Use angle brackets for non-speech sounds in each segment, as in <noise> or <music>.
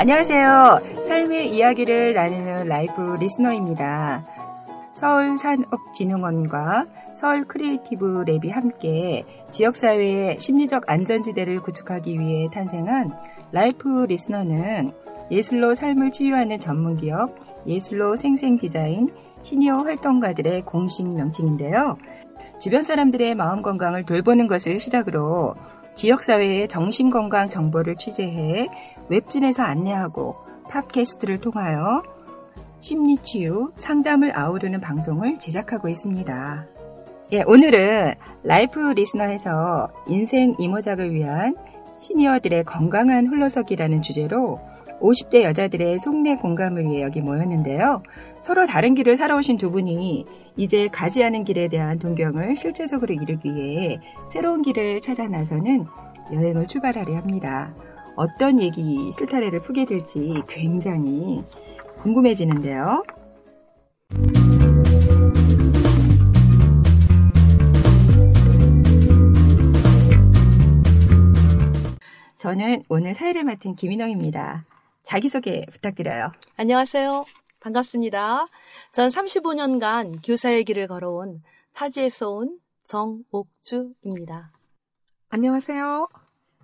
안녕하세요. 삶의 이야기를 나누는 라이프 리스너입니다. 서울산업진흥원과 서울 크리에이티브 랩이 함께 지역사회의 심리적 안전지대를 구축하기 위해 탄생한 라이프 리스너는 예술로 삶을 치유하는 전문기업 예술로 생생 디자인 시니어 활동가들의 공식 명칭인데요. 주변 사람들의 마음 건강을 돌보는 것을 시작으로 지역사회의 정신건강 정보를 취재해 웹진에서 안내하고 팟캐스트를 통하여 심리치유, 상담을 아우르는 방송을 제작하고 있습니다. 예, 오늘은 라이프 리스너에서 인생 이모작을 위한 시니어들의 건강한 홀로서기라는 주제로 50대 여자들의 속내 공감을 위해 여기 모였는데요. 서로 다른 길을 살아오신 두 분이 이제 가지 않은 길에 대한 동경을 실제적으로 이루기 위해 새로운 길을 찾아 나서는 여행을 출발하려 합니다. 어떤 얘기 실타래를 푸게 될지 굉장히 궁금해지는데요. 저는 오늘 사회를 맡은 김인영입니다. 자기소개 부탁드려요. 안녕하세요. 반갑습니다. 전 35년간 교사의 길을 걸어온 파주에서 온 정옥주입니다. 안녕하세요.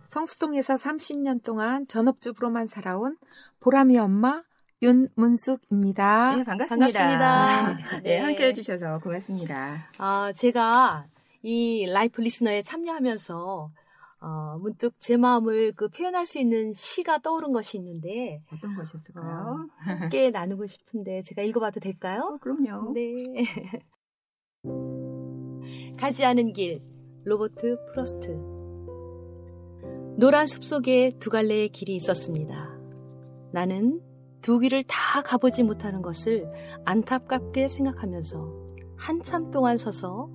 성수동에서 30년 동안 전업주부로만 살아온 보람이 엄마 윤문숙입니다. 네, 반갑습니다. 반갑습니다. <laughs> 네, 네. 함께 해주셔서 고맙습니다. 아, 제가 이 라이프 리스너에 참여하면서 어, 문득 제 마음을 그 표현할 수 있는 시가 떠오른 것이 있는데 어떤 것이었을까요? 함께 <laughs> 나누고 싶은데 제가 읽어봐도 될까요? 어, 그럼요. 네. <laughs> 가지 않은 길 로버트 프로스트 노란 숲 속에 두 갈래의 길이 있었습니다. 나는 두 길을 다 가보지 못하는 것을 안타깝게 생각하면서 한참 동안 서서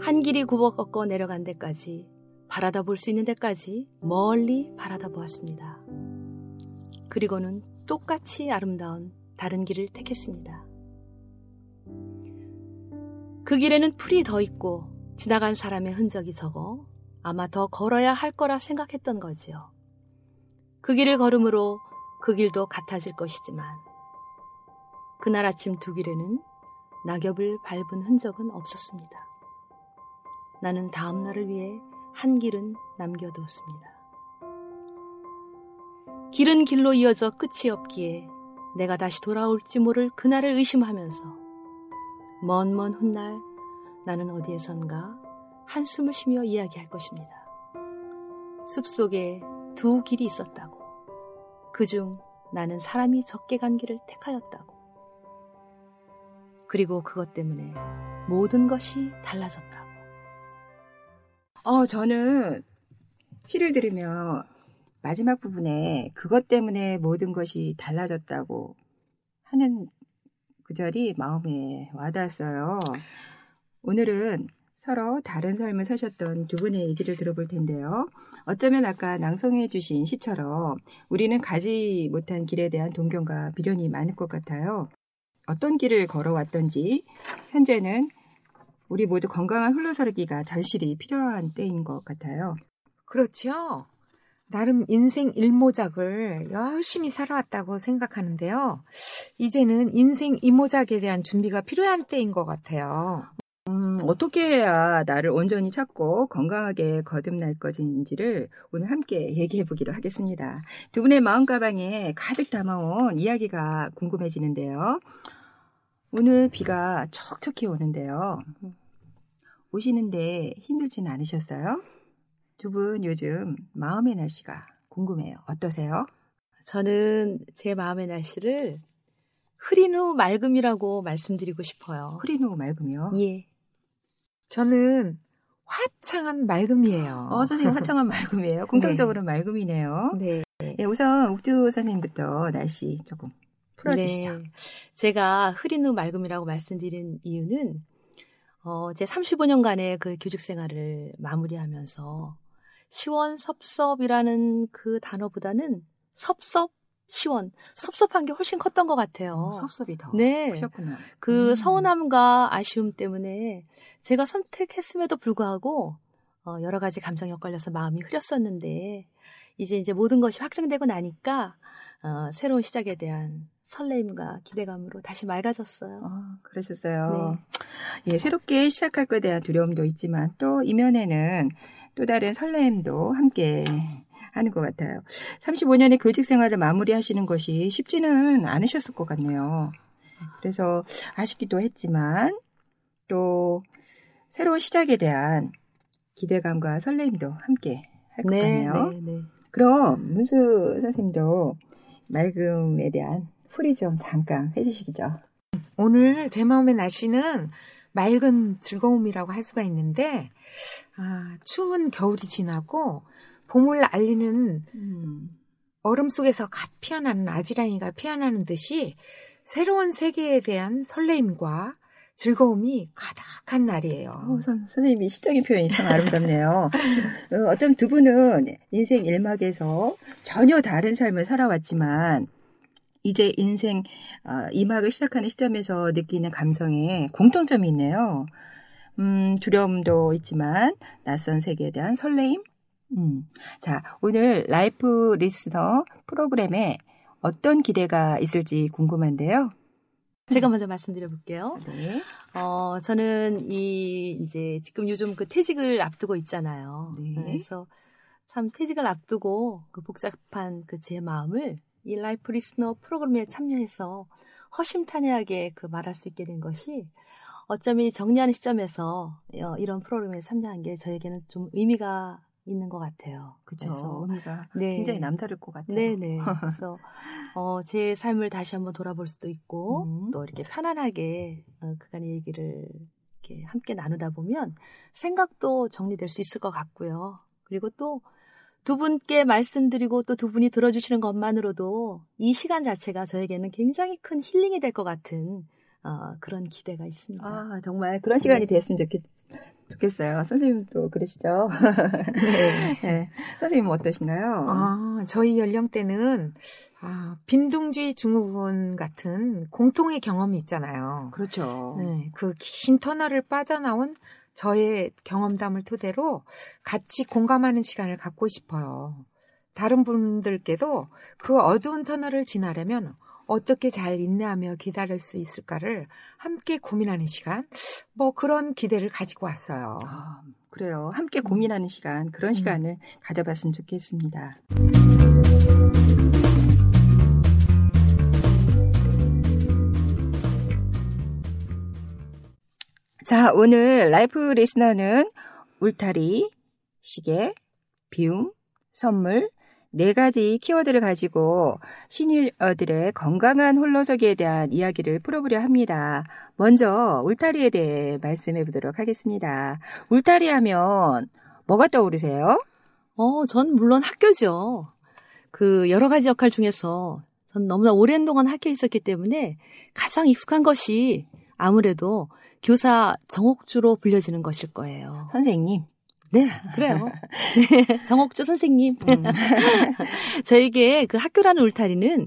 한 길이 굽어 꺾어 내려간 데까지 바라다 볼 수 있는 데까지 멀리 바라다 보았습니다. 그리고는 똑같이 아름다운 다른 길을 택했습니다. 그 길에는 풀이 더 있고 지나간 사람의 흔적이 적어 아마 더 걸어야 할 거라 생각했던 거지요. 그 길을 걸음으로 그 길도 같아질 것이지만 그날 아침 두 길에는 낙엽을 밟은 흔적은 없었습니다. 나는 다음 날을 위해 한 길은 남겨두었습니다. 길은 길로 이어져 끝이 없기에 내가 다시 돌아올지 모를 그날을 의심하면서 먼먼 훗날 나는 어디에선가 한숨을 쉬며 이야기할 것입니다. 숲속에 두 길이 있었다고. 그중 나는 사람이 적게 간 길을 택하였다고. 그리고 그것 때문에 모든 것이 달라졌다고. 어, 저는 시를 들으며 마지막 부분에 그것 때문에 모든 것이 달라졌다고 하는 구절이 마음에 와닿았어요. 오늘은 서로 다른 삶을 사셨던 두 분의 얘기를 들어볼 텐데요. 어쩌면 아까 낭송해 주신 시처럼 우리는 가지 못한 길에 대한 동경과 비련이 많을 것 같아요. 어떤 길을 걸어왔던지 현재는 우리 모두 건강한 훌러서기가 절실히 필요한 때인 것 같아요. 그렇죠. 나름 인생 일모작을 열심히 살아왔다고 생각하는데요. 이제는 인생 이모작에 대한 준비가 필요한 때인 것 같아요. 음, 어떻게 해야 나를 온전히 찾고 건강하게 거듭날 것인지를 오늘 함께 얘기해 보기로 하겠습니다. 두 분의 마음 가방에 가득 담아온 이야기가 궁금해지는데요. 오늘 비가 척척히 오는데요. 오시는데 힘들진 않으셨어요? 두 분 요즘 마음의 날씨가 궁금해요. 어떠세요? 저는 제 마음의 날씨를 흐린 후 맑음이라고 말씀드리고 싶어요. 흐린 후 맑으며 예. 저는 화창한 맑음이에요. 어, 선생님 화창한 맑음이에요. <laughs> 공통적으로 맑음이네요. 네. 네, 우선 옥주 선생님부터 날씨 조금 풀어주시죠. 네. 제가 흐린 후 맑음이라고 말씀드린 이유는 어, 제 35년간의 그 교직 생활을 마무리하면서 시원 섭섭이라는 그 단어보다는 섭섭, 시원, 섭섭한 게 훨씬 컸던 것 같아요. 어, 섭섭이 더 네. 크셨구나. 그 음. 서운함과 아쉬움 때문에 제가 선택했음에도 불구하고 어, 여러 가지 감정이 엇갈려서 마음이 흐렸었는데 이제 이제 모든 것이 확정되고 나니까 어, 새로운 시작에 대한 설레임과 기대감으로 다시 맑아졌어요. 아, 그러셨어요. 예, 새롭게 시작할 것에 대한 두려움도 있지만 또 이면에는 또 다른 설렘도 함께 하는 것 같아요. 35년의 교직 생활을 마무리하시는 것이 쉽지는 않으셨을 것 같네요. 그래서 아쉽기도 했지만 또 새로운 시작에 대한 기대감과 설렘도 함께 할것 같네요. 네, 네. 그럼 문수 선생님도 맑음에 대한 풀이 좀 잠깐 해주시죠. 오늘 제 마음의 날씨는 맑은 즐거움이라고 할 수가 있는데, 아, 추운 겨울이 지나고 봄을 알리는 음. 얼음 속에서 갓 피어나는 아지랑이가 피어나는 듯이 새로운 세계에 대한 설레임과 즐거움이 가득한 날이에요. 어, 선, 선생님이 시적인 표현이 참 아름답네요. 어, 어쩜 두 분은 인생 일막에서 전혀 다른 삶을 살아왔지만 이제 인생 어, 이막을 시작하는 시점에서 느끼는 감성에 공통점이 있네요. 음, 두려움도 있지만 낯선 세계에 대한 설레임. 음. 자, 오늘 라이프 리스너 프로그램에 어떤 기대가 있을지 궁금한데요. 제가 먼저 말씀드려 볼게요. 네. 어, 저는 이 이제 지금 요즘 그 퇴직을 앞두고 있잖아요. 네. 그래서 참 퇴직을 앞두고 그 복잡한 그 제 마음을 이 라이프 리스너 프로그램에 참여해서 허심탄회하게 그 말할 수 있게 된 것이 어쩌면 이 정리하는 시점에서 어, 이런 프로그램에 참여한 게 저에게는 좀 의미가 있는 것 같아요. 그쵸. 그래서 의미가 네. 굉장히 남다를 것 같아요. 네네. <laughs> 그래서 어, 제 삶을 다시 한번 돌아볼 수도 있고 음. 또 이렇게 편안하게 어, 그간의 얘기를 이렇게 함께 나누다 보면 생각도 정리될 수 있을 것 같고요. 그리고 또 두 분께 말씀드리고 또 두 분이 들어주시는 것만으로도 이 시간 자체가 저에게는 굉장히 큰 힐링이 될 것 같은 어, 그런 기대가 있습니다. 아, 정말 그런 시간이 됐으면 좋겠, 좋겠어요. 선생님도 그러시죠? <laughs> 네. 선생님은 어떠신가요? 아, 저희 연령대는 아, 빈둥주의 증후군 같은 공통의 경험이 있잖아요. 그렇죠. 네, 그 긴 터널을 빠져나온 저의 경험담을 토대로 같이 공감하는 시간을 갖고 싶어요. 다른 분들께도 그 어두운 터널을 지나려면 어떻게 잘 인내하며 기다릴 수 있을까를 함께 고민하는 시간, 뭐 그런 기대를 가지고 왔어요. 아, 그래요. 함께 고민하는 시간, 그런 시간을 가져봤으면 좋겠습니다. 자, 오늘 라이프 리스너는 울타리, 시계, 비움, 선물, 네 가지 키워드를 가지고 시니어들의 건강한 홀로서기에 대한 이야기를 풀어보려 합니다. 먼저 울타리에 대해 말씀해 보도록 하겠습니다. 울타리 하면 뭐가 떠오르세요? 어, 전 물론 학교죠. 그 여러 가지 역할 중에서 전 너무나 오랜 동안 학교에 있었기 때문에 가장 익숙한 것이 아무래도 교사 정옥주로 불려지는 것일 거예요. 선생님. 네, 그래요. 네, <laughs> 정옥주 선생님. 음. <laughs> 저에게 그 학교라는 울타리는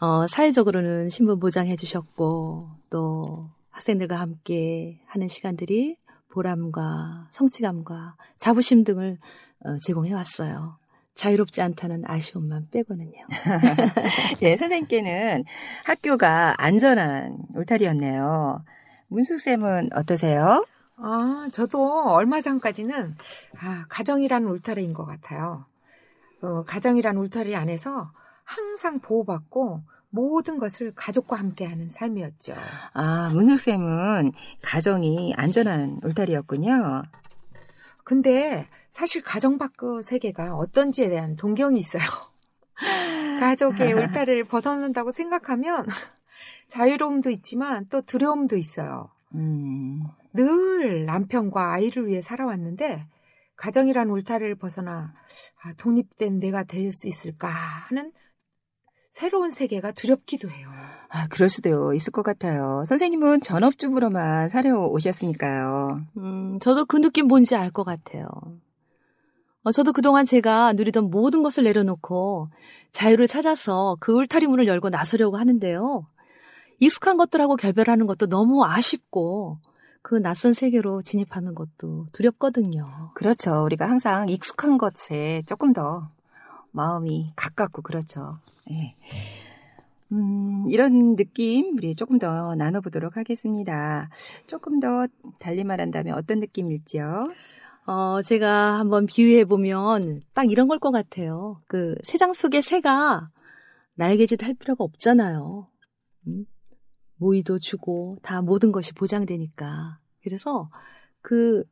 어, 사회적으로는 신분 보장해 주셨고 또 학생들과 함께 하는 시간들이 보람과 성취감과 자부심 등을 어, 제공해 왔어요. 자유롭지 않다는 아쉬움만 빼고는요. <laughs> 네, 선생님께는 학교가 안전한 울타리였네요. 문숙쌤은 어떠세요? 아, 저도 얼마 전까지는 아, 가정이라는 울타리인 것 같아요. 어, 가정이라는 울타리 안에서 항상 보호받고 모든 것을 가족과 함께하는 삶이었죠. 아, 문숙쌤은 가정이 안전한 울타리였군요. 근데 사실 가정 밖의 세계가 어떤지에 대한 동경이 있어요. <laughs> 가족의 울타리를 벗어난다고 생각하면 자유로움도 있지만 또 두려움도 있어요. 음. 늘 남편과 아이를 위해 살아왔는데 가정이란 울타리를 벗어나 아, 독립된 내가 될 수 있을까 하는 새로운 세계가 두렵기도 해요. 아, 그럴 수도 있을 것 같아요. 선생님은 전업주부로만 살아오셨으니까요. 음, 저도 그 느낌 뭔지 알 것 같아요. 어, 저도 그동안 제가 누리던 모든 것을 내려놓고 자유를 찾아서 그 울타리 문을 열고 나서려고 하는데요. 익숙한 것들하고 결별하는 것도 너무 아쉽고 그 낯선 세계로 진입하는 것도 두렵거든요. 그렇죠. 우리가 항상 익숙한 것에 조금 더 마음이 가깝고 그렇죠. 네. 음, 이런 느낌 우리 조금 더 나눠보도록 하겠습니다. 조금 더 달리 말한다면 어떤 느낌일지요? 어, 제가 한번 비유해보면 딱 이런 걸 것 같아요. 그 새장 속의 새가 날개짓 할 필요가 없잖아요. 음? 모이도 주고 다 모든 것이 보장되니까. 그래서 그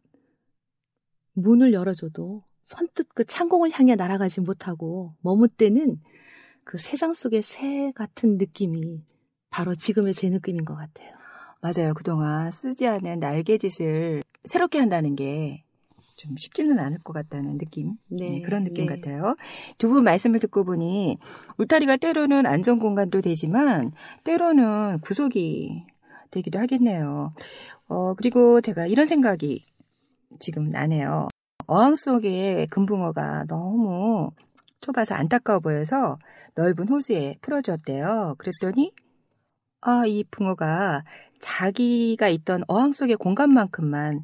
문을 열어줘도 선뜻 그 창공을 향해 날아가지 못하고 머뭇대는 그 세상 속의 새 같은 느낌이 바로 지금의 제 느낌인 것 같아요. 맞아요. 그동안 쓰지 않은 날개짓을 새롭게 한다는 게 좀 쉽지는 않을 것 같다는 느낌. 네, 네, 그런 느낌 네. 같아요. 두 분 말씀을 듣고 보니 울타리가 때로는 안전 공간도 되지만 때로는 구속이 되기도 하겠네요. 어, 그리고 제가 이런 생각이 지금 나네요. 어항 속에 금붕어가 너무 좁아서 안타까워 보여서 넓은 호수에 풀어주었대요. 그랬더니 아, 이 붕어가 자기가 있던 어항 속의 공간만큼만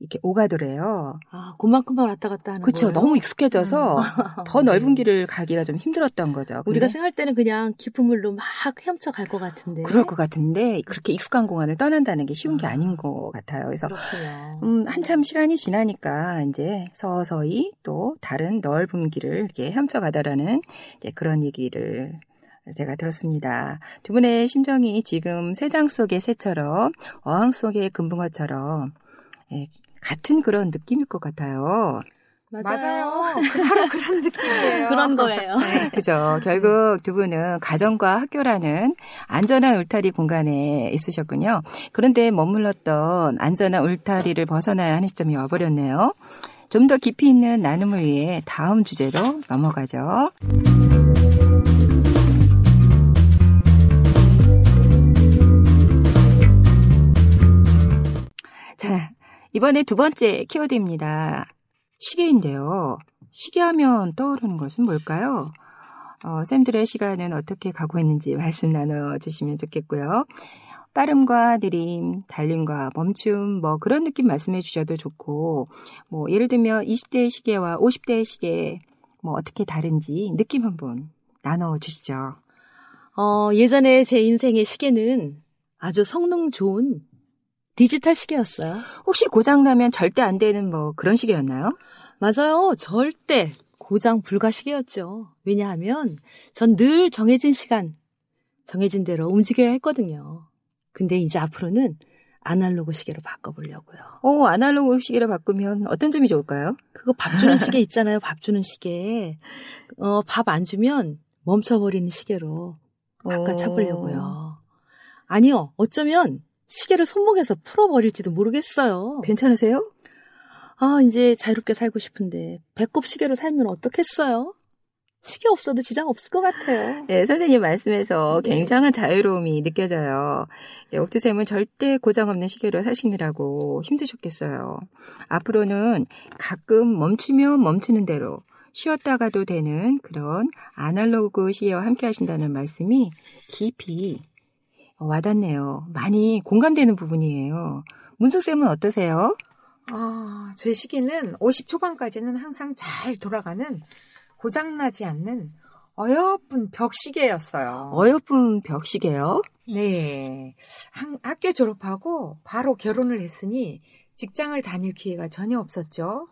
이렇게 오가더래요. 아, 그만큼만 왔다 갔다 하는 그렇죠. 너무 익숙해져서 더 네. 넓은 길을 가기가 좀 힘들었던 거죠. 우리가 생각할 때는 그냥 깊은 물로 막 헤엄쳐 갈 것 같은데. 그럴 것 같은데 그렇게 익숙한 공간을 떠난다는 게 쉬운 게 아. 아닌 것 같아요. 그래서 그렇군요. 음, 한참 시간이 지나니까 이제 서서히 또 다른 넓은 길을 이렇게 헤엄쳐 가다라는 그런 얘기를 제가 들었습니다. 두 분의 심정이 지금 새장 속의 새처럼 어항 속의 금붕어처럼 예, 같은 그런 느낌일 것 같아요. 맞아요. <laughs> 그 바로 그런 느낌이에요. 그런 거예요. 그죠. 결국 두 분은 가정과 학교라는 안전한 울타리 공간에 있으셨군요. 그런데 머물렀던 안전한 울타리를 벗어나야 하는 시점이 와버렸네요. 좀 더 깊이 있는 나눔을 위해 다음 주제로 넘어가죠. 이번에 두 번째 키워드입니다. 시계인데요. 시계하면 떠오르는 것은 뭘까요? 어, 쌤들의 시간은 어떻게 가고 있는지 말씀 나눠주시면 좋겠고요. 빠름과 느림, 달림과 멈춤, 뭐 그런 느낌 말씀해 주셔도 좋고, 뭐 예를 들면 20대의 시계와 50대의 시계, 뭐 어떻게 다른지 느낌 한번 나눠 주시죠. 어, 예전에 제 인생의 시계는 아주 성능 좋은 디지털 시계였어요. 혹시 고장나면 절대 안 되는 뭐 그런 시계였나요? 맞아요. 절대 고장 불가 시계였죠. 왜냐하면 전 늘 정해진 시간, 정해진 대로 움직여야 했거든요. 근데 이제 앞으로는 아날로그 시계로 바꿔보려고요. 오, 아날로그 시계로 바꾸면 어떤 점이 좋을까요? 그거 밥 주는 <laughs> 시계 있잖아요. 밥 주는 시계. 어, 밥 안 주면 멈춰버리는 시계로 바꿔 차보려고요. 아니요. 어쩌면 시계를 손목에서 풀어버릴지도 모르겠어요. 괜찮으세요? 아, 이제 자유롭게 살고 싶은데 배꼽 시계로 살면 어떻겠어요? 시계 없어도 지장 없을 것 같아요. 네, 선생님 말씀에서 네. 굉장한 자유로움이 느껴져요. 예, 옥주쌤은 절대 고장 없는 시계로 사시느라고 힘드셨겠어요. 앞으로는 가끔 멈추면 멈추는 대로 쉬었다가도 되는 그런 아날로그 시계와 함께 하신다는 말씀이 깊이 와닿네요. 많이 공감되는 부분이에요. 문숙쌤은 어떠세요? 아, 제 시기는 50 초반까지는 항상 잘 돌아가는 고장나지 않는 어여쁜 벽시계였어요. 어여쁜 벽시계요? 네. 한- 학교 졸업하고 바로 결혼을 했으니 직장을 다닐 기회가 전혀 없었죠.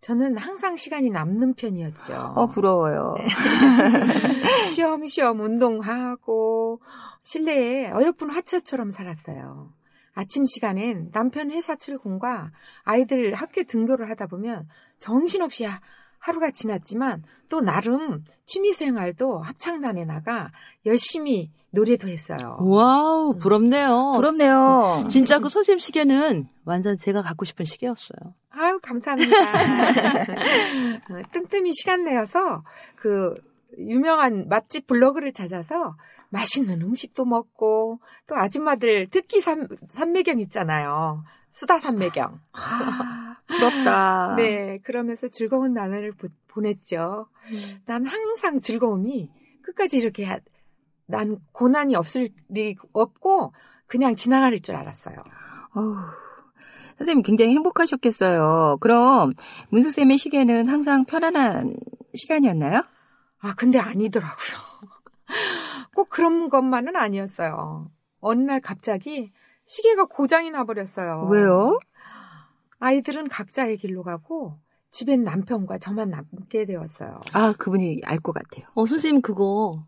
저는 항상 시간이 남는 편이었죠. 어, 부러워요. <laughs> 쉬엄쉬엄 운동하고 실내에 어여쁜 화차처럼 살았어요. 아침 시간엔 남편 회사 출근과 아이들 학교 등교를 하다 보면 정신없이 하- 하루가 지났지만 또 나름 취미생활도 합창단에 나가 열심히 노래도 했어요. wow, 부럽네요. 부럽네요. 진짜 그 선생님 시계는 완전 제가 갖고 싶은 시계였어요. 아유, 감사합니다. <laughs> 어, 틈틈이 시간 내어서 그 유명한 맛집 블로그를 찾아서 맛있는 음식도 먹고 또 아줌마들 특기 삼, 삼매경 있잖아요. 수다 산매경. 아, 부럽다. <laughs> 네, 그러면서 즐거운 나날을 보, 보냈죠. 난 항상 즐거움이 끝까지 이렇게 하- 난 고난이 없을 리 없고 그냥 지나갈 줄 알았어요. 어후, 선생님 굉장히 행복하셨겠어요. 그럼 문수 쌤의 시계는 항상 편안한 시간이었나요? 아, 근데 아니더라고요. <laughs> 꼭 그런 것만은 아니었어요. 어느 날 갑자기 시계가 고장이 나버렸어요. 왜요? 아이들은 각자의 길로 가고 집엔 남편과 저만 남게 되었어요. 아, 그분이 알 것 같아요. 어, 선생님 그거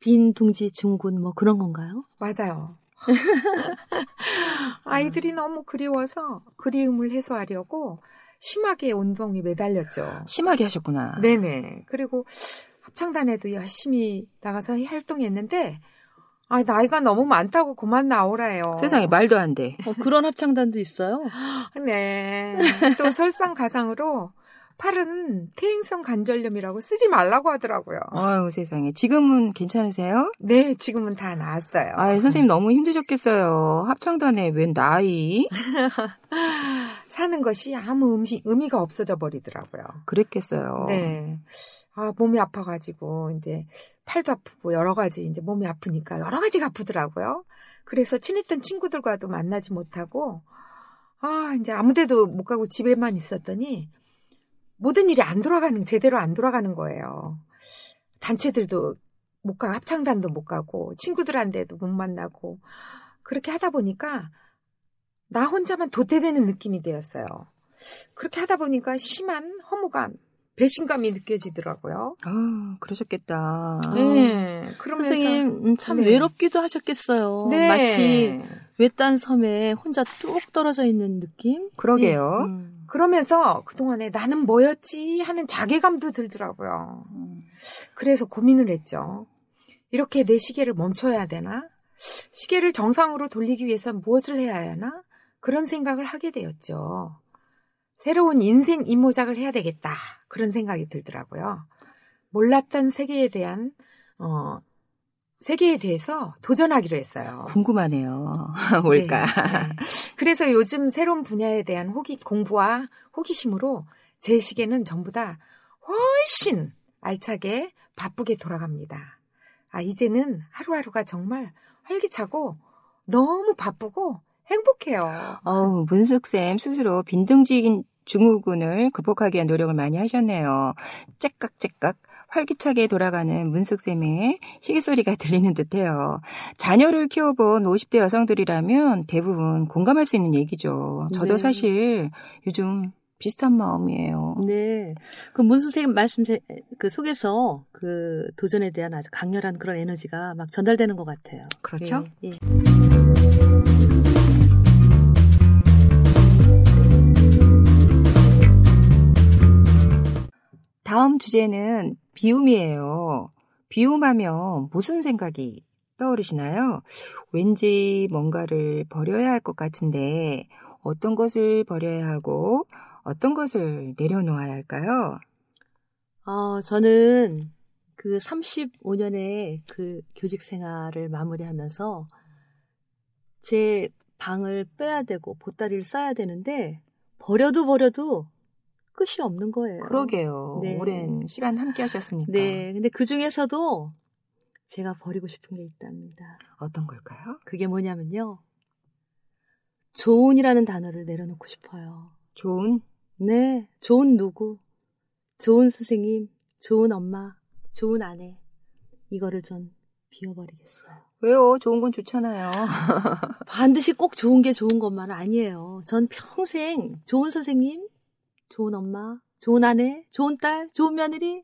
빈 둥지 증후군 뭐 그런 건가요? 맞아요. <laughs> 아이들이 너무 그리워서 그리움을 해소하려고 심하게 운동에 매달렸죠. 심하게 하셨구나. 네네. 그리고 합창단에도 열심히 나가서 활동했는데, 아, 나이가 너무 많다고 그만 나오라요. 세상에 말도 안 돼. 어, 그런 합창단도 있어요? 네. 또 설상가상으로 팔은 퇴행성 관절염이라고 쓰지 말라고 하더라고요. 아유, 세상에. 지금은 괜찮으세요? 네, 지금은 다 나았어요. 아유, 선생님 너무 힘드셨겠어요. 합창단에 웬 나이? 사는 것이 아무 의미, 의미가 없어져 버리더라고요. 그랬겠어요. 네. 아, 몸이 아파가지고, 이제, 팔도 아프고, 여러 가지, 이제 몸이 아프니까, 여러 가지가 아프더라고요. 그래서 친했던 친구들과도 만나지 못하고, 아, 이제 아무 데도 못 가고 집에만 있었더니, 모든 일이 안 돌아가는, 제대로 안 돌아가는 거예요. 단체들도 못 가고, 합창단도 못 가고, 친구들한테도 못 만나고, 그렇게 하다 보니까, 나 혼자만 도태되는 느낌이 되었어요. 그렇게 하다 보니까 심한 허무감, 배신감이 느껴지더라고요. 아, 그러셨겠다. 네. 그러면서 선생님 음, 참 네. 외롭기도 하셨겠어요. 네. 마치 외딴 섬에 혼자 뚝 떨어져 있는 느낌? 그러게요. 음. 그러면서 그동안에 나는 뭐였지 하는 자괴감도 들더라고요. 그래서 고민을 했죠. 이렇게 내 시계를 멈춰야 되나? 시계를 정상으로 돌리기 위해서 무엇을 해야 하나? 그런 생각을 하게 되었죠. 새로운 인생 이모작을 해야 되겠다. 그런 생각이 들더라고요. 몰랐던 세계에 대한, 어, 세계에 대해서 도전하기로 했어요. 궁금하네요. <laughs> 뭘까? 네, 네. 그래서 요즘 새로운 분야에 대한 호기, 공부와 호기심으로 제 시계는 전부 다 훨씬 알차게 바쁘게 돌아갑니다. 아, 이제는 하루하루가 정말 활기차고 너무 바쁘고 행복해요. 어우, 문숙쌤 스스로 빈둥지 증후군을 극복하기 위한 노력을 많이 하셨네요. 째깍째깍 활기차게 돌아가는 문숙쌤의 시계소리가 <laughs> 들리는 듯해요. 자녀를 키워본 50대 여성들이라면 대부분 공감할 수 있는 얘기죠. 저도 네. 사실 요즘 비슷한 마음이에요. 네. 그 문수 선생님 말씀 세- 그 속에서 그 도전에 대한 아주 강렬한 그런 에너지가 막 전달되는 것 같아요. 그렇죠? 예, 예. 다음 주제는 비움이에요. 비움하면 무슨 생각이 떠오르시나요? 왠지 뭔가를 버려야 할 것 같은데 어떤 것을 버려야 하고 어떤 것을 내려놓아야 할까요? 어, 저는 그 35년의 그 교직 생활을 마무리하면서 제 방을 빼야 되고 보따리를 싸야 되는데 버려도 버려도 끝이 없는 거예요. 그러게요. 네. 오랜 시간 함께 하셨으니까. 네. 근데 그 중에서도 제가 버리고 싶은 게 있답니다. 어떤 걸까요? 그게 뭐냐면요. 좋은이라는 단어를 내려놓고 싶어요. 좋은 네. 좋은 누구, 좋은 선생님, 좋은 엄마, 좋은 아내. 이거를 전 비워버리겠어요. 왜요? 좋은 건 좋잖아요. <laughs> 반드시 꼭 좋은 게 좋은 것만 아니에요. 전 평생 좋은 선생님, 좋은 엄마, 좋은 아내, 좋은 딸, 좋은 며느리.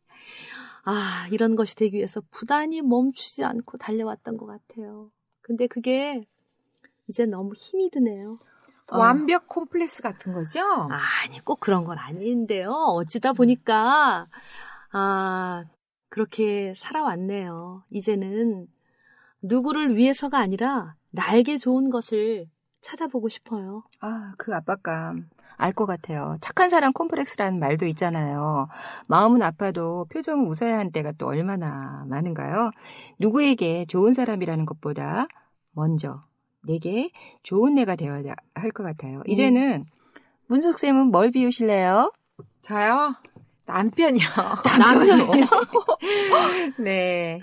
아, 이런 것이 되기 위해서 부단히 멈추지 않고 달려왔던 것 같아요. 근데 그게 이제 너무 힘이 드네요. 어. 완벽 콤플렉스 같은 거죠? 아니, 꼭 그런 건 아닌데요. 어찌다 보니까, 아, 그렇게 살아왔네요. 이제는, 누구를 위해서가 아니라 나에게 좋은 것을 찾아보고 싶어요. 아, 그 압박감. 알 것 같아요. 착한 사람 콤플렉스라는 말도 있잖아요. 마음은 아파도 표정은 웃어야 하는 때가 또 얼마나 많은가요? 누구에게 좋은 사람이라는 것보다 먼저 내게 좋은 내가 되어야 할 것 같아요. 이제는 문숙쌤은 뭘 비우실래요? 저요? 남편이요. <laughs> <laughs> 남편이요? 네.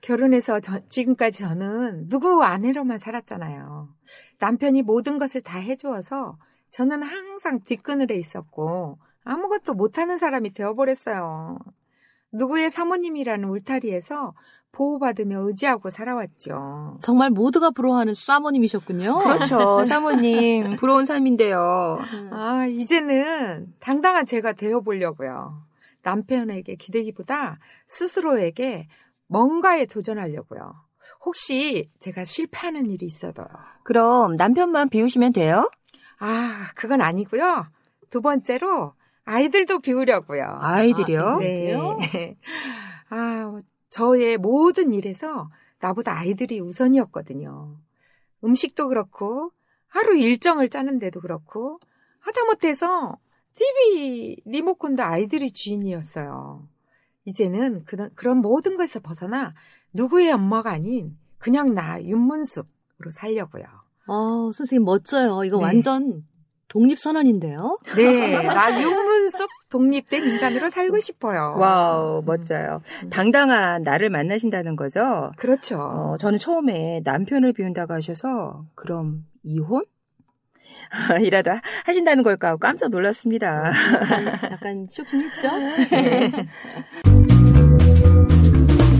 결혼해서 저- 지금까지 저는 누구 아내로만 살았잖아요. 남편이 모든 것을 다 해주어서 저는 항상 뒷그늘에 있었고 아무것도 못하는 사람이 되어버렸어요. 누구의 사모님이라는 울타리에서 보호받으며 의지하고 살아왔죠. 정말 모두가 부러워하는 사모님이셨군요. 그렇죠. 사모님, <laughs> 부러운 삶인데요. 아, 이제는 당당한 제가 되어보려고요. 남편에게 기대기보다 스스로에게 뭔가에 도전하려고요. 혹시 제가 실패하는 일이 있어도요. 그럼 남편만 비우시면 돼요? 아, 그건 아니고요. 두 번째로 아이들도 비우려고요. 아이들이요? 아, 네. <laughs> 아, 저의 모든 일에서 나보다 아이들이 우선이었거든요. 음식도 그렇고, 하루 일정을 짜는데도 그렇고, 하다못해서 TV 리모컨도 아이들이 주인이었어요. 이제는 그런, 그런 모든 것에서 벗어나 누구의 엄마가 아닌 그냥 나 윤문숙으로 살려고요. 어, 선생님 멋져요. 이거 네. 완전 독립선언인데요. 네, 나 윤문숙 독립된 인간으로 살고 싶어요. wow, 멋져요. 당당한 나를 만나신다는 거죠? 그렇죠. 어, 저는 처음에 남편을 비운다고 하셔서 그럼 이혼? <laughs> 이라도 하- 하신다는 걸까 하고 깜짝 놀랐습니다. 약간 쇼킹했죠? <laughs> <laughs>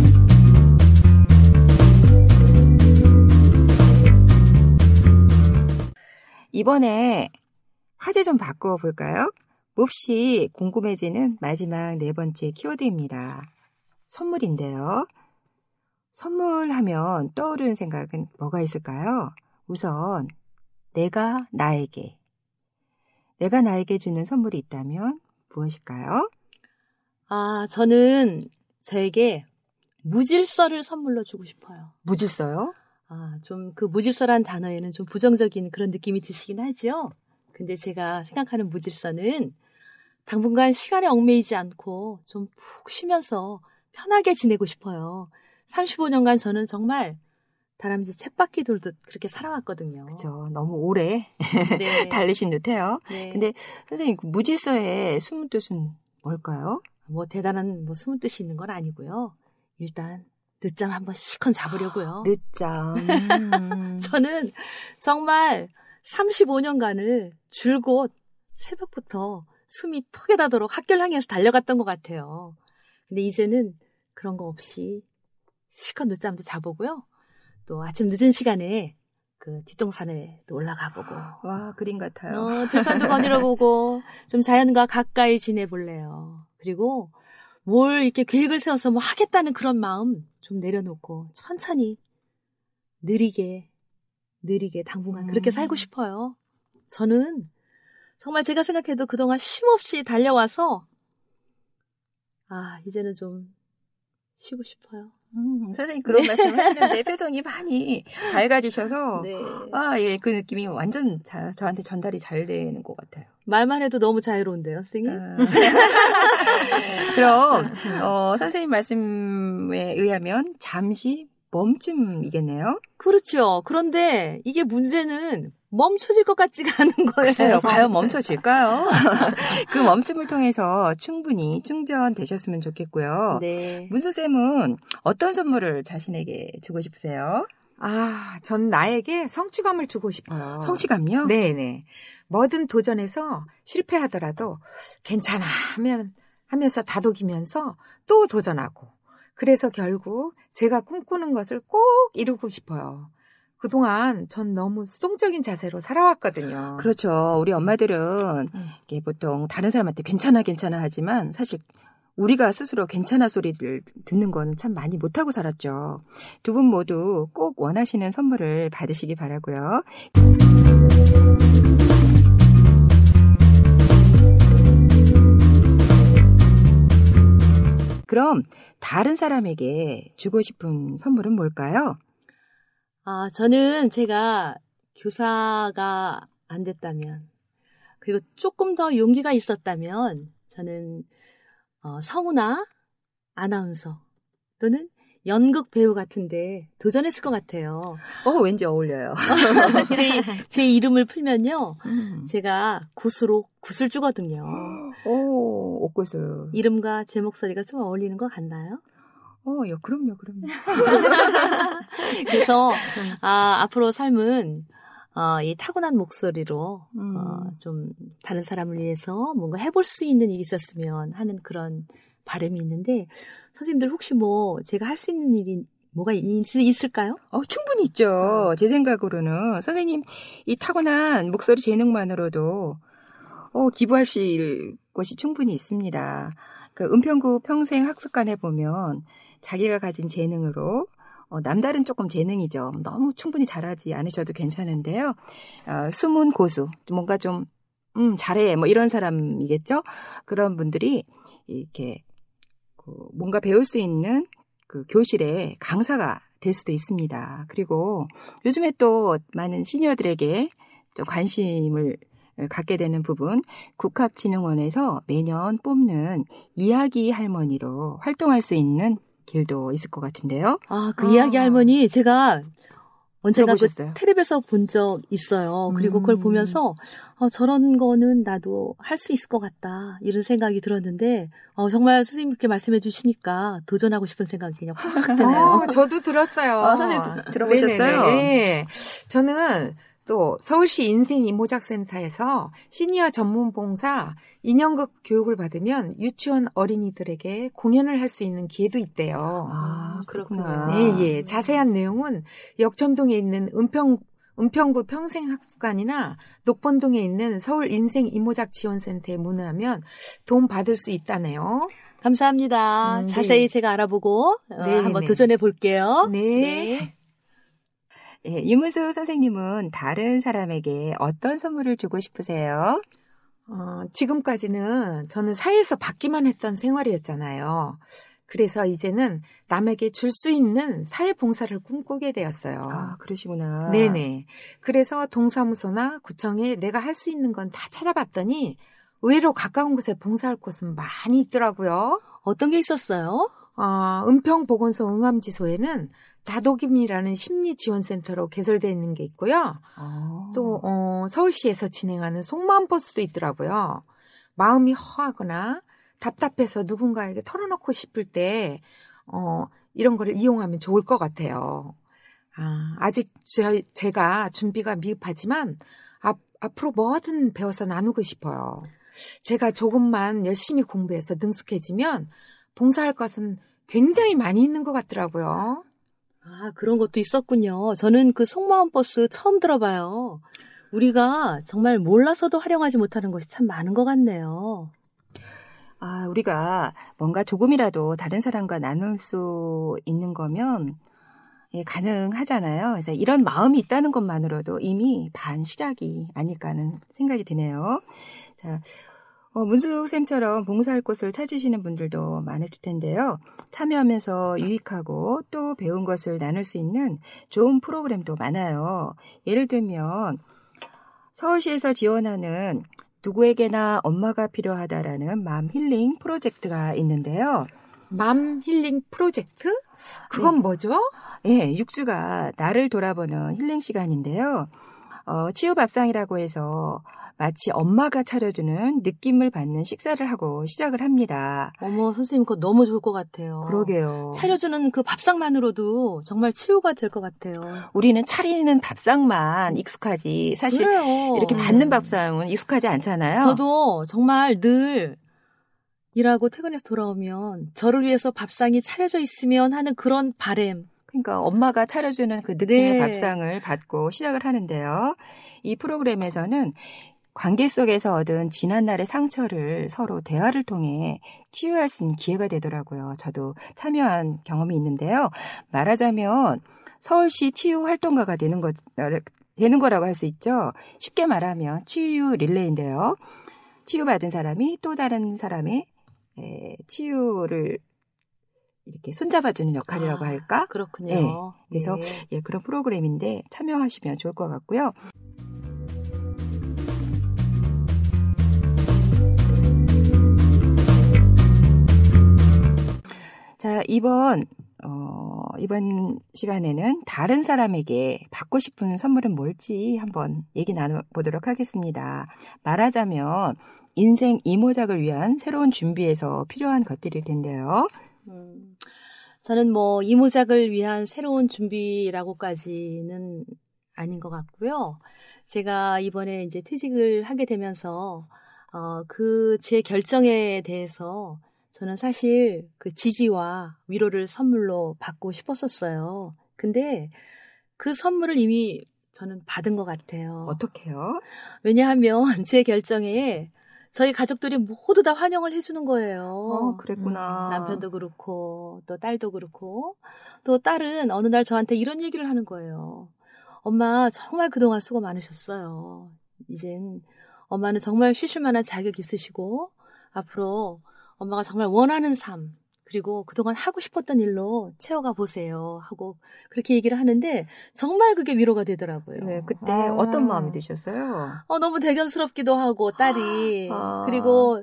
이번에 화제 좀 바꾸어 볼까요? 몹시 궁금해지는 마지막 네 번째 키워드입니다. 선물인데요. 선물하면 떠오르는 생각은 뭐가 있을까요? 우선 내가 나에게 내가 나에게 주는 선물이 있다면 무엇일까요? 아, 저는 저에게 무질서를 선물로 주고 싶어요. 무질서요? 아, 좀 그 무질서란 단어에는 좀 부정적인 그런 느낌이 드시긴 하지요. 근데 제가 생각하는 무질서는 당분간 시간에 얽매이지 않고 좀 푹 쉬면서 편하게 지내고 싶어요. 35년간 저는 정말 다람쥐 챗바퀴 돌듯 그렇게 살아왔거든요. 그죠. 너무 오래 <laughs> 네. 달리신 듯해요. 네. 근데 선생님 그 무질서의 숨은 뜻은 뭘까요? 뭐 대단한 뭐 숨은 뜻이 있는 건 아니고요. 일단 늦잠 한번 시컨 자보려고요. <gasps> 늦잠. 음. <laughs> 저는 정말 35년간을 줄곧 새벽부터 숨이 턱에 닿도록 학교를 향해서 달려갔던 것 같아요. 근데 이제는 그런 거 없이 시컷 늦잠도 자보고요. 또 아침 늦은 시간에 그 뒷동산에 또 올라가 보고 <gasps> 와 그림 같아요. 어, 들판도 거닐어 보고 <laughs> 좀 자연과 가까이 지내볼래요. 그리고 뭘 이렇게 계획을 세워서 뭐 하겠다는 그런 마음 좀 내려놓고 천천히 느리게 느리게 당분간 그렇게 음. 살고 싶어요. 저는 정말 제가 생각해도 그동안 쉼없이 달려와서 아 이제는 좀 쉬고 싶어요. 음, 선생님 그런 말씀 하시는데 표정이 많이 <laughs> 밝아지셔서 네. 아, 예, 그 느낌이 완전 자, 저한테 전달이 잘 되는 것 같아요. 말만 해도 너무 자유로운데요, 선생님. 아. <laughs> 그럼 어, 선생님 말씀에 의하면 잠시 멈춤이겠네요. 그렇죠. 그런데 이게 문제는 멈춰질 것 같지가 <laughs> 않은 거예요. 글쎄요, 과연 멈춰질까요? <laughs> 그 멈춤을 통해서 충분히 충전되셨으면 좋겠고요. 네. 문수쌤은 어떤 선물을 자신에게 주고 싶으세요? 아, 전 나에게 성취감을 주고 싶어요. 성취감요? 네네. 뭐든 도전해서 실패하더라도 괜찮아 하면 하면서 다독이면서 또 도전하고 그래서 결국 제가 꿈꾸는 것을 꼭 이루고 싶어요. 그동안 전 너무 수동적인 자세로 살아왔거든요. 그렇죠. 우리 엄마들은 음. 이게 보통 다른 사람한테 괜찮아 괜찮아 하지만 사실 우리가 스스로 괜찮아 소리를 듣는 거는 참 많이 못하고 살았죠. 두 분 모두 꼭 원하시는 선물을 받으시기 바라고요. 그럼 다른 사람에게 주고 싶은 선물은 뭘까요? 아, 저는 제가 교사가 안 됐다면, 그리고 조금 더 용기가 있었다면, 저는, 어, 성우나 아나운서 또는 연극 배우 같은데 도전했을 것 같아요. 어, 왠지 어울려요. <laughs> 제, 제 이름을 풀면요. 음. 제가 굿으로 굿을 주거든요. 오, 옷구슬. 이름과 제 목소리가 좀 어울리는 것 같나요? 어, 야, 그럼요, 그럼요. <laughs> 그래서 아, 앞으로 삶은 어, 이 타고난 목소리로 음. 어, 좀 다른 사람을 위해서 뭔가 해볼 수 있는 일이 있었으면 하는 그런 바람이 있는데 선생님들 혹시 뭐 제가 할 수 있는 일이 뭐가 있, 있을까요? 어, 충분히 있죠. 제 생각으로는 선생님 이 타고난 목소리 재능만으로도 어, 기부하실 곳이 충분히 있습니다. 그 은평구 평생 학습관에 보면 자기가 가진 재능으로 어, 남다른 조금 재능이죠. 너무 충분히 잘하지 않으셔도 괜찮은데요. 어, 숨은 고수, 뭔가 좀 음, 잘해 뭐 이런 사람이겠죠. 그런 분들이 이렇게 그 뭔가 배울 수 있는 그 교실에 강사가 될 수도 있습니다. 그리고 요즘에 또 많은 시니어들에게 좀 관심을 갖게 되는 부분, 국학진흥원에서 매년 뽑는 이야기 할머니로 활동할 수 있는 길도 있을 것 같은데요. 아, 그 아. 이야기 할머니 제가 언젠가 그? 텔레비에서 본 적 있어요. 그리고 그걸 음. 보면서 어, 저런 거는 나도 할 수 있을 것 같다 이런 생각이 들었는데 어, 정말 선생님께 말씀해 주시니까 도전하고 싶은 생각이 그냥 확 드네요. 어, 저도 들었어요. 아, 선생님 들- 들어보셨어요? 네. 저는 또 서울시 인생 이모작센터에서 시니어 전문 봉사 인형극 교육을 받으면 유치원 어린이들에게 공연을 할 수 있는 기회도 있대요. 아, 그렇구나. 네, 예. 자세한 내용은 역전동에 있는 은평 은평구 평생학습관이나 녹본동에 있는 서울 인생 이모작 지원센터에 문의하면 도움 받을 수 있다네요. 감사합니다. 음, 네. 자세히 제가 알아보고 어, 네, 한번 네. 도전해 볼게요. 네. 예, 이문수 선생님은 다른 사람에게 어떤 선물을 주고 싶으세요? 어, 지금까지는 저는 사회에서 받기만 했던 생활이었잖아요. 그래서 이제는 남에게 줄 수 있는 사회 봉사를 꿈꾸게 되었어요. 아, 그러시구나. 네네. 그래서 동사무소나 구청에 내가 할 수 있는 건 다 찾아봤더니 의외로 가까운 곳에 봉사할 곳은 많이 있더라고요. 어떤 게 있었어요? 어, 은평보건소 응암지소에는 다독임이라는 심리지원센터로 개설되어 있는 게 있고요. 아. 또 어, 서울시에서 진행하는 속마음 버스도 있더라고요. 마음이 허하거나 답답해서 누군가에게 털어놓고 싶을 때 어, 이런 거를 이용하면 좋을 것 같아요. 아, 아직 제, 제가 준비가 미흡하지만 앞, 앞으로 뭐든 배워서 나누고 싶어요. 제가 조금만 열심히 공부해서 능숙해지면 봉사할 것은 굉장히 많이 있는 것 같더라고요. 아, 그런 것도 있었군요. 저는 그 속마음 버스 처음 들어봐요. 우리가 정말 몰라서도 활용하지 못하는 것이 참 많은 것 같네요. 아, 우리가 뭔가 조금이라도 다른 사람과 나눌 수 있는 거면 예, 가능하잖아요. 그래서 이런 마음이 있다는 것만으로도 이미 반 시작이 아닐까 하는 생각이 드네요. 자, 어, 문수쌤처럼 봉사할 곳을 찾으시는 분들도 많을 텐데요. 참여하면서 유익하고 또 배운 것을 나눌 수 있는 좋은 프로그램도 많아요. 예를 들면 서울시에서 지원하는 누구에게나 엄마가 필요하다라는 맘 힐링 프로젝트가 있는데요. 맘 힐링 프로젝트? 그건 네. 뭐죠? 예, 6주가 나를 돌아보는 힐링 시간인데요. 어, 치유밥상이라고 해서 마치 엄마가 차려주는 느낌을 받는 식사를 하고 시작을 합니다. 어머, 선생님, 그거 너무 좋을 것 같아요. 그러게요. 차려주는 그 밥상만으로도 정말 치유가 될 것 같아요. 우리는 차리는 밥상만 익숙하지 사실 그래요. 이렇게 음. 받는 밥상은 익숙하지 않잖아요. 저도 정말 늘 일하고 퇴근해서 돌아오면 저를 위해서 밥상이 차려져 있으면 하는 그런 바램. 그러니까 엄마가 차려주는 그 느낌의 네. 밥상을 받고 시작을 하는데요. 이 프로그램에서는 관계 속에서 얻은 지난날의 상처를 서로 대화를 통해 치유할 수 있는 기회가 되더라고요. 저도 참여한 경험이 있는데요. 말하자면 서울시 치유 활동가가 되는 거 되는 거라고 할 수 있죠. 쉽게 말하면 치유 릴레이인데요. 치유받은 사람이 또 다른 사람의 에, 치유를 이렇게 손잡아주는 역할이라고 아, 할까? 그렇군요. 네. 그래서 네. 예, 그런 프로그램인데 참여하시면 좋을 것 같고요. 자, 이번, 어, 이번 시간에는 다른 사람에게 받고 싶은 선물은 뭘지 한번 얘기 나눠보도록 하겠습니다. 말하자면, 인생 이모작을 위한 새로운 준비에서 필요한 것들일 텐데요. 음, 저는 뭐 이모작을 위한 새로운 준비라고까지는 아닌 것 같고요. 제가 이번에 이제 퇴직을 하게 되면서 어, 그 제 결정에 대해서 저는 사실 그 지지와 위로를 선물로 받고 싶었었어요. 근데 그 선물을 이미 저는 받은 것 같아요. 어떻게요? 왜냐하면 <laughs> 제 결정에 저희 가족들이 모두 다 환영을 해주는 거예요. 어, 그랬구나. 음, 남편도 그렇고 또 딸도 그렇고 또 딸은 어느 날 저한테 이런 얘기를 하는 거예요. 엄마 정말 그동안 수고 많으셨어요. 이젠 엄마는 정말 쉬실 만한 자격 있으시고 앞으로 엄마가 정말 원하는 삶 그리고 그동안 하고 싶었던 일로 채워가 보세요 하고 그렇게 얘기를 하는데 정말 그게 위로가 되더라고요. 네, 그때 아. 어떤 마음이 드셨어요? 어, 너무 대견스럽기도 하고 딸이 아. 그리고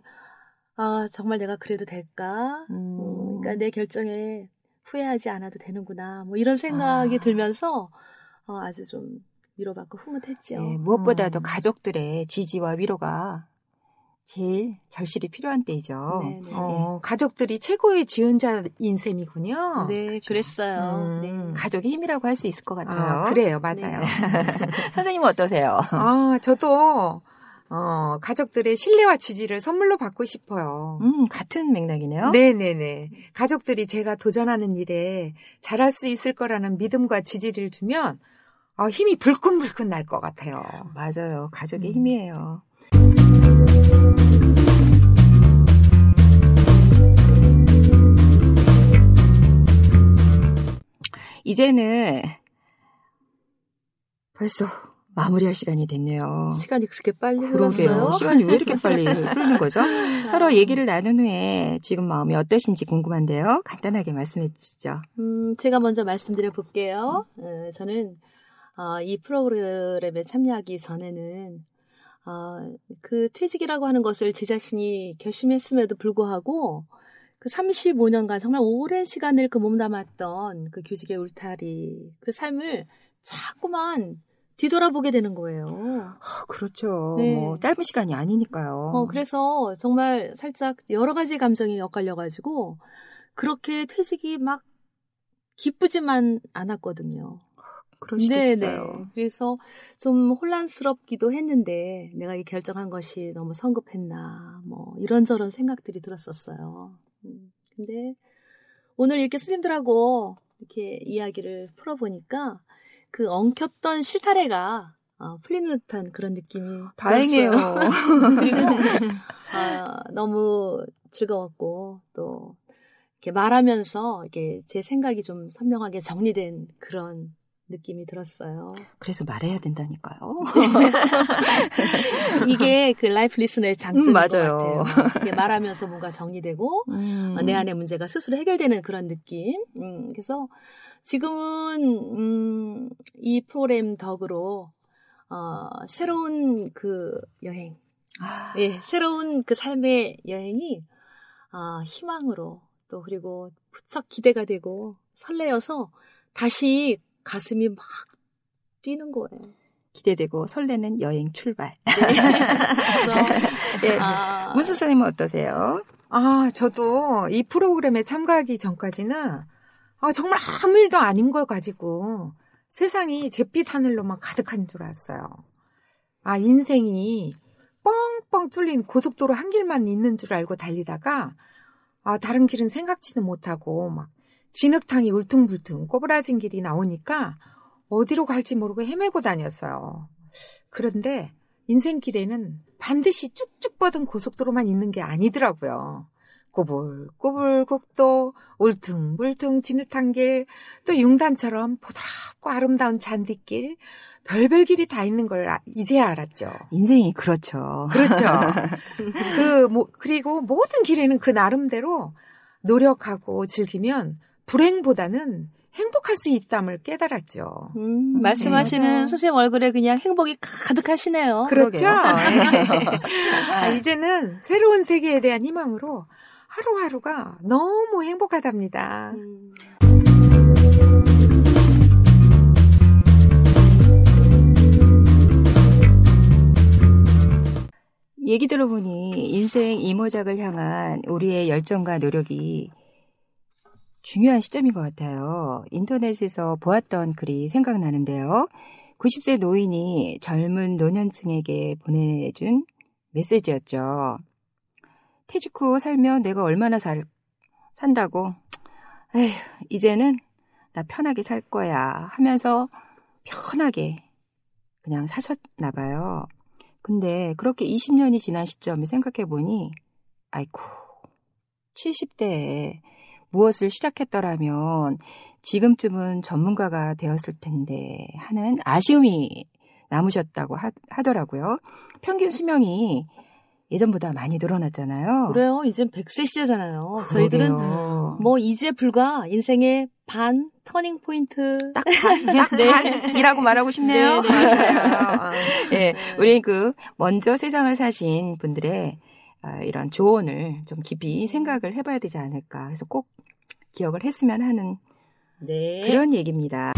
아 정말 내가 그래도 될까? 음. 음, 그러니까 내 결정에 후회하지 않아도 되는구나. 뭐 이런 생각이 아. 들면서 어, 아주 좀 위로받고 흐뭇했죠. 네, 무엇보다도 음. 가족들의 지지와 위로가 제일 절실히 필요한 때이죠. 네, 네. 어, 가족들이 최고의 지원자인 셈이군요. 네, 그랬어요. 음. 네. 가족의 힘이라고 할 수 있을 것 같아요. 아, 그래요, 맞아요. <laughs> 선생님은 어떠세요? 아, 저도 어, 가족들의 신뢰와 지지를 선물로 받고 싶어요. 음, 같은 맥락이네요. 네네네. 가족들이 제가 도전하는 일에 잘할 수 있을 거라는 믿음과 지지를 주면 어, 힘이 불끈불끈 날 것 같아요. 맞아요. 가족의 음. 힘이에요. 이제는 벌써 마무리할 시간이 됐네요. 시간이 그렇게 빨리 그러게요. 흘렀어요. 시간이 왜 이렇게 빨리 <laughs> 흐르는 거죠? 서로 얘기를 나눈 후에 지금 마음이 어떠신지 궁금한데요. 간단하게 말씀해 주시죠. 음, 제가 먼저 말씀드려 볼게요. 어, 저는 어, 이 프로그램에 참여하기 전에는 어, 그 퇴직이라고 하는 것을 제 자신이 결심했음에도 불구하고 그 35년간 정말 오랜 시간을 그 몸담았던 그 교직의 울타리 그 삶을 자꾸만 뒤돌아보게 되는 거예요. 아, 그렇죠. 네. 뭐 짧은 시간이 아니니까요. 어, 그래서 정말 살짝 여러 가지 감정이 엇갈려가지고 그렇게 퇴직이 막 기쁘지만 않았거든요. 그러시겠어요. 그래서 좀 혼란스럽기도 했는데 내가 이 결정한 것이 너무 성급했나 뭐 이런저런 생각들이 들었었어요. 음, 근데 오늘 이렇게 스님들하고 이렇게 이야기를 풀어보니까 그 엉켰던 실타래가 어, 풀리는 듯한 그런 느낌이 다행이에요. <laughs> 그리고 아, <laughs> 너무 즐거웠고 또 이렇게 말하면서 이게 제 생각이 좀 선명하게 정리된 그런 느낌이 들었어요. 그래서 말해야 된다니까요. <laughs> 이게 그 라이프 리스너의 장점인 음, 것 맞아요. 같아요. 이게 말하면서 뭔가 정리되고 <laughs> 음. 어, 내 안의 문제가 스스로 해결되는 그런 느낌. 음, 그래서 지금은 음, 이 프로그램 덕으로 어, 새로운 그 여행, 아, 예, 새로운 그 삶의 여행이 아, 희망으로 또 그리고 부쩍 기대가 되고 설레어서 다시 가슴이 막 뛰는 거예요. 기대되고 설레는 여행 출발. <laughs> 그래서 예. 아, 문수 선생님은 어떠세요? 아, 저도 이 프로그램에 참가하기 전까지는 아, 정말 아무 일도 아닌 걸 가지고 세상이 잿빛 하늘로만 가득한 줄 알았어요. 아, 인생이 뻥뻥 뚫린 고속도로 한 길만 있는 줄 알고 달리다가 아, 다른 길은 생각지도 못하고 막 진흙탕이 울퉁불퉁 꼬부라진 길이 나오니까 어디로 갈지 모르고 헤매고 다녔어요. 그런데 인생길에는 반드시 쭉쭉 뻗은 고속도로만 있는 게 아니더라고요. 꼬불꼬불 국도, 울퉁불퉁 진흙탕길, 또 융단처럼 보드랍고 아름다운 잔디길, 별별 길이 다 있는 걸 아- 이제야 알았죠. 인생이 그렇죠. 그렇죠. <laughs> 그, 뭐, 그리고 모든 길에는 그 나름대로 노력하고 즐기면 불행보다는 행복할 수 있담을 깨달았죠. 음, 말씀하시는 맞아요. 선생님 얼굴에 그냥 행복이 가득하시네요. 그렇죠. 예. <laughs> 아, 이제는 새로운 세계에 대한 희망으로 하루하루가 너무 행복하답니다. 음. 얘기 들어보니 인생 이모작을 향한 우리의 열정과 노력이 중요한 시점인 것 같아요. 인터넷에서 보았던 글이 생각나는데요. 90세 노인이 젊은 노년층에게 보내준 메시지였죠. 퇴직 후 살면 내가 얼마나 살, 산다고. 에휴, 이제는 나 편하게 살 거야 하면서 편하게 그냥 사셨나 봐요. 근데 그렇게 20년이 지난 시점을 생각해 보니, 아이고, 70대에 무엇을 시작했더라면 지금쯤은 전문가가 되었을 텐데 하는 아쉬움이 남으셨다고 하, 하더라고요. 평균 수명이 예전보다 많이 늘어났잖아요. 그래요. 이젠 100세 시대잖아요. 저희들은. 뭐 이제 불과 인생의 반 터닝 포인트 딱 반, <laughs> 네. 반이라고 말하고 싶네요. 네, 네. <laughs> 예, 우리 그 먼저 세상을 사신 분들의 아, 이런 조언을 좀 깊이 생각을 해봐야 되지 않을까. 그래서 꼭 기억을 했으면 하는 네. 그런 얘기입니다.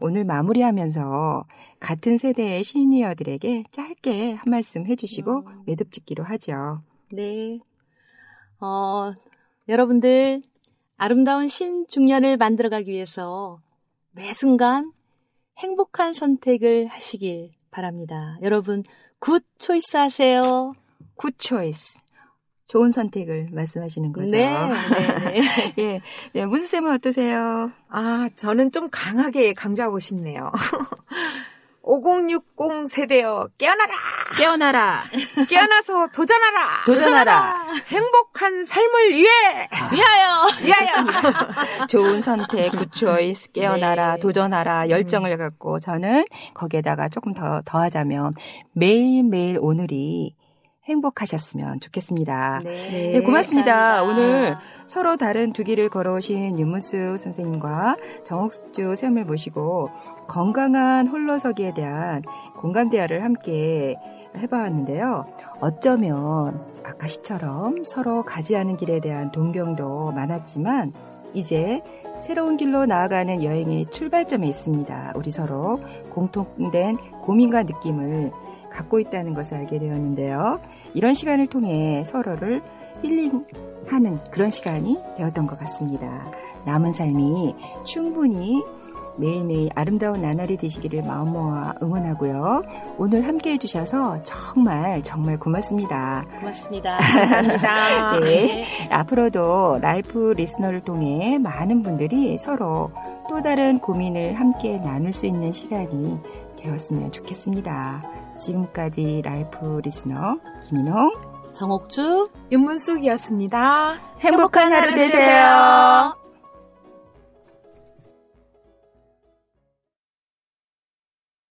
오늘 마무리하면서 같은 세대의 시니어들에게 짧게 한 말씀 해주시고 음. 매듭 짓기로 하죠. 네. 어, 여러분들 아름다운 신중년을 만들어가기 위해서 매 순간 행복한 선택을 하시길 바랍니다. 여러분 good choice 하세요. Good choice. 좋은 선택을 말씀하시는 거죠. 네. 네, <laughs> 네. 예. 네, 문숙쌤은 어떠세요? 아, 저는 좀 강하게 강조하고 싶네요. <laughs> 5060 세대여 깨어나라! 깨어나라! 깨어나서 도전하라! <laughs> 도전하라! 행복한 삶을 위해! 위하여. 위하여! 좋은 선택, good choice, 깨어나라, 네. 도전하라, 열정을 갖고 저는 거기에다가 조금 더 더하자면 매일매일 오늘이 행복하셨으면 좋겠습니다. 네. 네, 고맙습니다. 감사합니다. 오늘 서로 다른 두 길을 걸어오신 윤문순 선생님과 정옥주 쌤을 모시고 건강한 홀로서기에 대한 공감 대화를 함께 해봐왔는데요. 어쩌면 아까 시처럼 서로 가지 않은 길에 대한 동경도 많았지만 이제 새로운 길로 나아가는 여행의 출발점에 있습니다. 우리 서로 공통된 고민과 느낌을 갖고 있다는 것을 알게 되었는데요. 이런 시간을 통해 서로를 힐링하는 그런 시간이 되었던 것 같습니다. 남은 삶이 충분히 매일매일 아름다운 나날이 되시기를 마음 모아 응원하고요. 오늘 함께 해주셔서 정말 정말 고맙습니다. 고맙습니다. <laughs> 감사합니다. 네. 앞으로도 라이프 리스너를 통해 많은 분들이 서로 또 다른 고민을 함께 나눌 수 있는 시간이 되었으면 좋겠습니다. 지금까지 라이프 리스너 김인홍 정옥주 윤문숙이었습니다. 행복한 하루 되세요.